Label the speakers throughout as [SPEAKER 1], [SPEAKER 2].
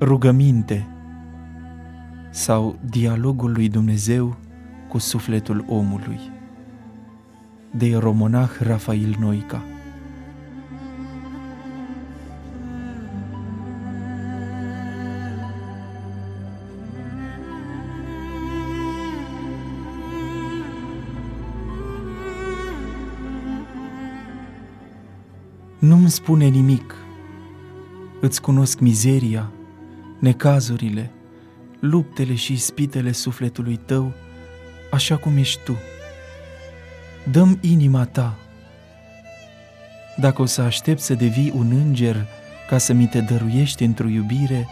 [SPEAKER 1] Rugăminte sau dialogul lui Dumnezeu cu sufletul omului. De romonah Rafael Noica. Nu-mi spune nimic. Îți cunosc mizeria, necazurile, luptele și ispitele sufletului tău, așa cum ești tu. Dăm inima ta. Dacă o să aștept să devii un înger ca să mi te dăruiești într-o iubire,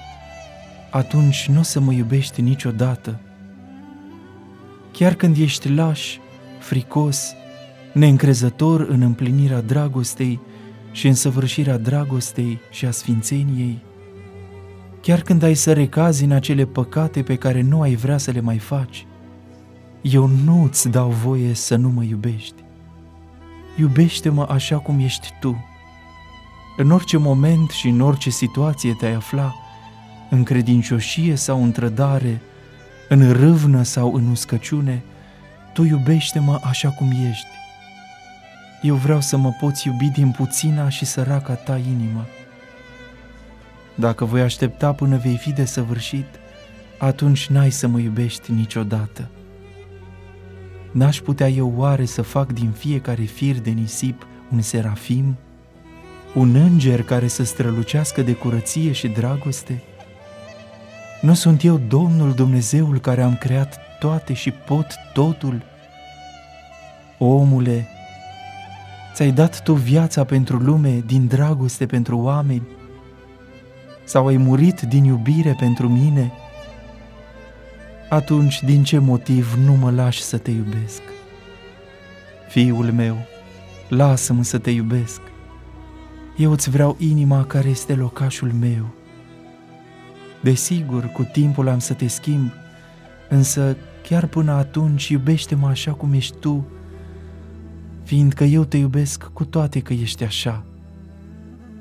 [SPEAKER 1] atunci nu o să mă iubești niciodată. Chiar când ești laș, fricos, neîncrezător în împlinirea dragostei, și în săvârșirea dragostei și a sfințeniei, chiar când ai să recazi în acele păcate pe care nu ai vrea să le mai faci, eu nu îți dau voie să nu mă iubești. Iubește-mă așa cum ești tu. În orice moment și în orice situație te-ai afla, în credincioșie sau în trădare, în râvnă sau în uscăciune, tu iubește-mă așa cum ești. Eu vreau să mă poți iubi din puțina și săraca ta inimă. Dacă voi aștepta până vei fi desăvârșit, atunci n-ai să mă iubești niciodată. N-aș putea eu oare să fac din fiecare fir de nisip un serafim? Un înger care să strălucească de curăție și dragoste? Nu sunt eu Domnul Dumnezeul care am creat toate și pot totul? Omule, Ți-ai dat tu viața pentru lume din dragoste pentru oameni? Sau ai murit din iubire pentru mine? Atunci, din ce motiv nu mă lași să te iubesc? Fiul meu, lasă-mă să te iubesc. Eu îți vreau inima care este locașul meu. Desigur, cu timpul am să te schimb, însă chiar până atunci iubește-mă așa cum ești tu, fiindcă eu te iubesc cu toate că ești așa.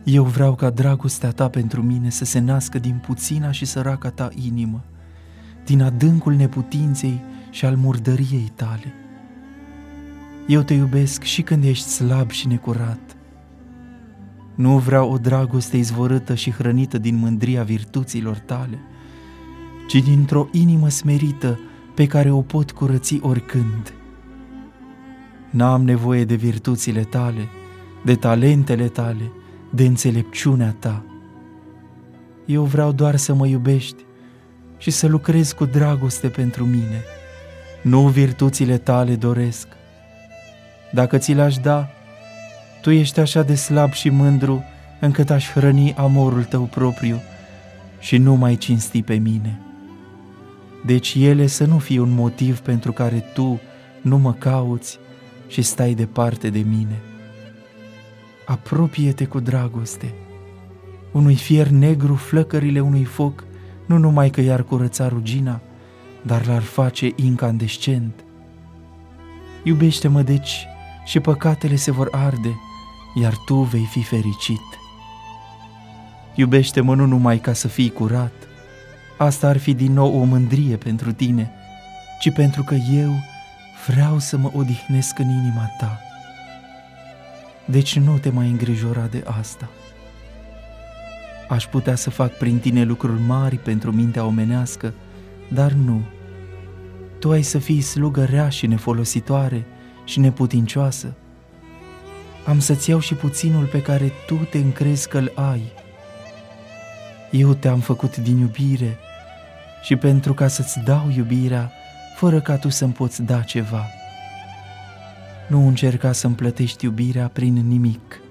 [SPEAKER 1] Eu vreau ca dragostea ta pentru mine să se nască din puțina și săraca ta inimă, din adâncul neputinței și al murdăriei tale. Eu te iubesc și când ești slab și necurat. Nu vreau o dragoste izvorâtă și hrănită din mândria virtuților tale, ci dintr-o inimă smerită pe care o pot curăți oricând. N-am nevoie de virtuțile tale, de talentele tale, de înțelepciunea ta. Eu vreau doar să mă iubești și să lucrezi cu dragoste pentru mine. Nu virtuțile tale doresc. Dacă ți le-aș da, tu ești așa de slab și mândru încât aș hrăni amorul tău propriu și nu mai cinsti pe mine. Deci ele să nu fie un motiv pentru care tu nu mă cauți și stai departe de mine. Apropie-te cu dragoste. Unui fier negru flăcările unui foc nu numai că i-ar curăța rugina, dar l-ar face incandescent. Iubește-mă deci și păcatele se vor arde, iar tu vei fi fericit. Iubește-mă nu numai ca să fii curat, asta ar fi din nou o mândrie pentru tine, ci pentru că eu vreau să mă odihnesc în inima ta. Deci nu te mai îngrijora de asta. Aș putea să fac prin tine lucruri mari pentru mintea omenească, dar nu. Tu ai să fii slugă rea și nefolositoare și neputincioasă. Am să-ți iau și puținul pe care tu te încrezi că-l ai. Eu te-am făcut din iubire și pentru ca să-ți dau iubirea, fără ca tu să-mi poți da ceva. Nu încerca să-mi plătești iubirea prin nimic.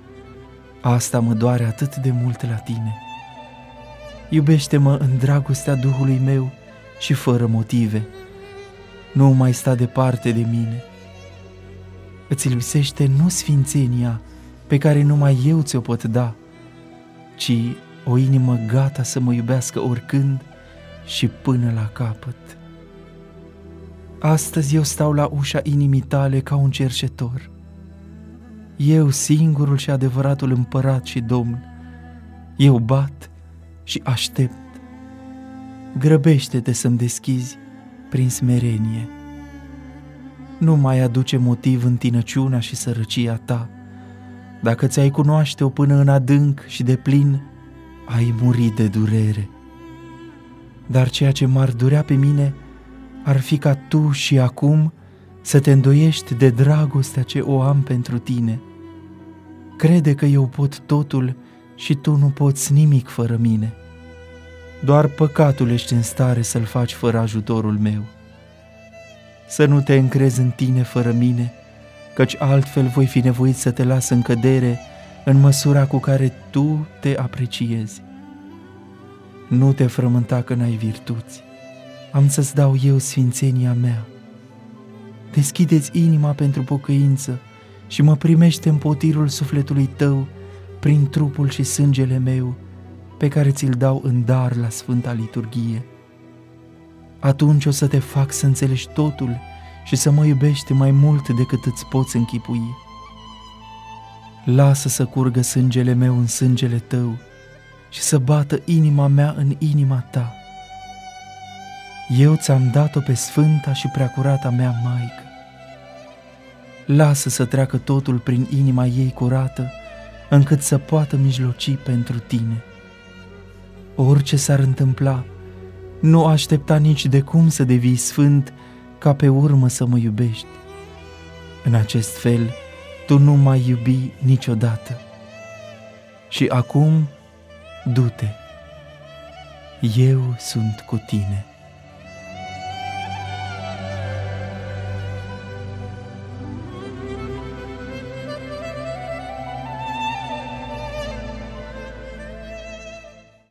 [SPEAKER 1] Asta mă doare atât de mult la tine. Iubește-mă în dragostea Duhului meu și fără motive. Nu mai sta departe de mine. Îți lipsește nu sfințenia pe care numai eu ți-o pot da, ci o inimă gata să mă iubească oricând și până la capăt. Astăzi eu stau la ușa inimii tale ca un cerșetor. Eu, singurul și adevăratul împărat și domn, eu bat și aștept grăbește-te să-mi deschizi prin smerenie. Nu mai aduce motiv întinăciunea și sărăcia ta. Dacă ți-ai cunoaște-o până în adânc și de plin, ai murit de durere. Dar ceea ce m-ar durea pe mine ar fi ca tu și acum să te îndoiești de dragostea ce o am pentru tine. Crede că eu pot totul și tu nu poți nimic fără mine. Doar păcatul ești în stare să-l faci fără ajutorul meu. Să nu te încrezi în tine fără mine, căci altfel voi fi nevoit să te las în cădere în măsura cu care tu te apreciezi. Nu te frământa că n-ai virtuți, am să-ți dau eu sfințenia mea. Deschideți inima pentru pocăință și mă primește în potirul sufletului tău prin trupul și sângele meu, pe care ți-l dau în dar la Sfânta Liturghie. Atunci o să te fac să înțelegi totul și să mă iubești mai mult decât îți poți închipui. Lasă să curgă sângele meu în sângele tău și să bată inima mea în inima ta. Eu ți-am dat-o pe sfânta și preacurata mea Maică. Lasă să treacă totul prin inima ei curată, încât să poată mijloci pentru tine. Orice s-ar întâmpla, nu aștepta nici de cum să devii sfânt ca pe urmă să mă iubești. În acest fel, tu nu mai iubi niciodată. Și acum, du-te, eu sunt cu tine.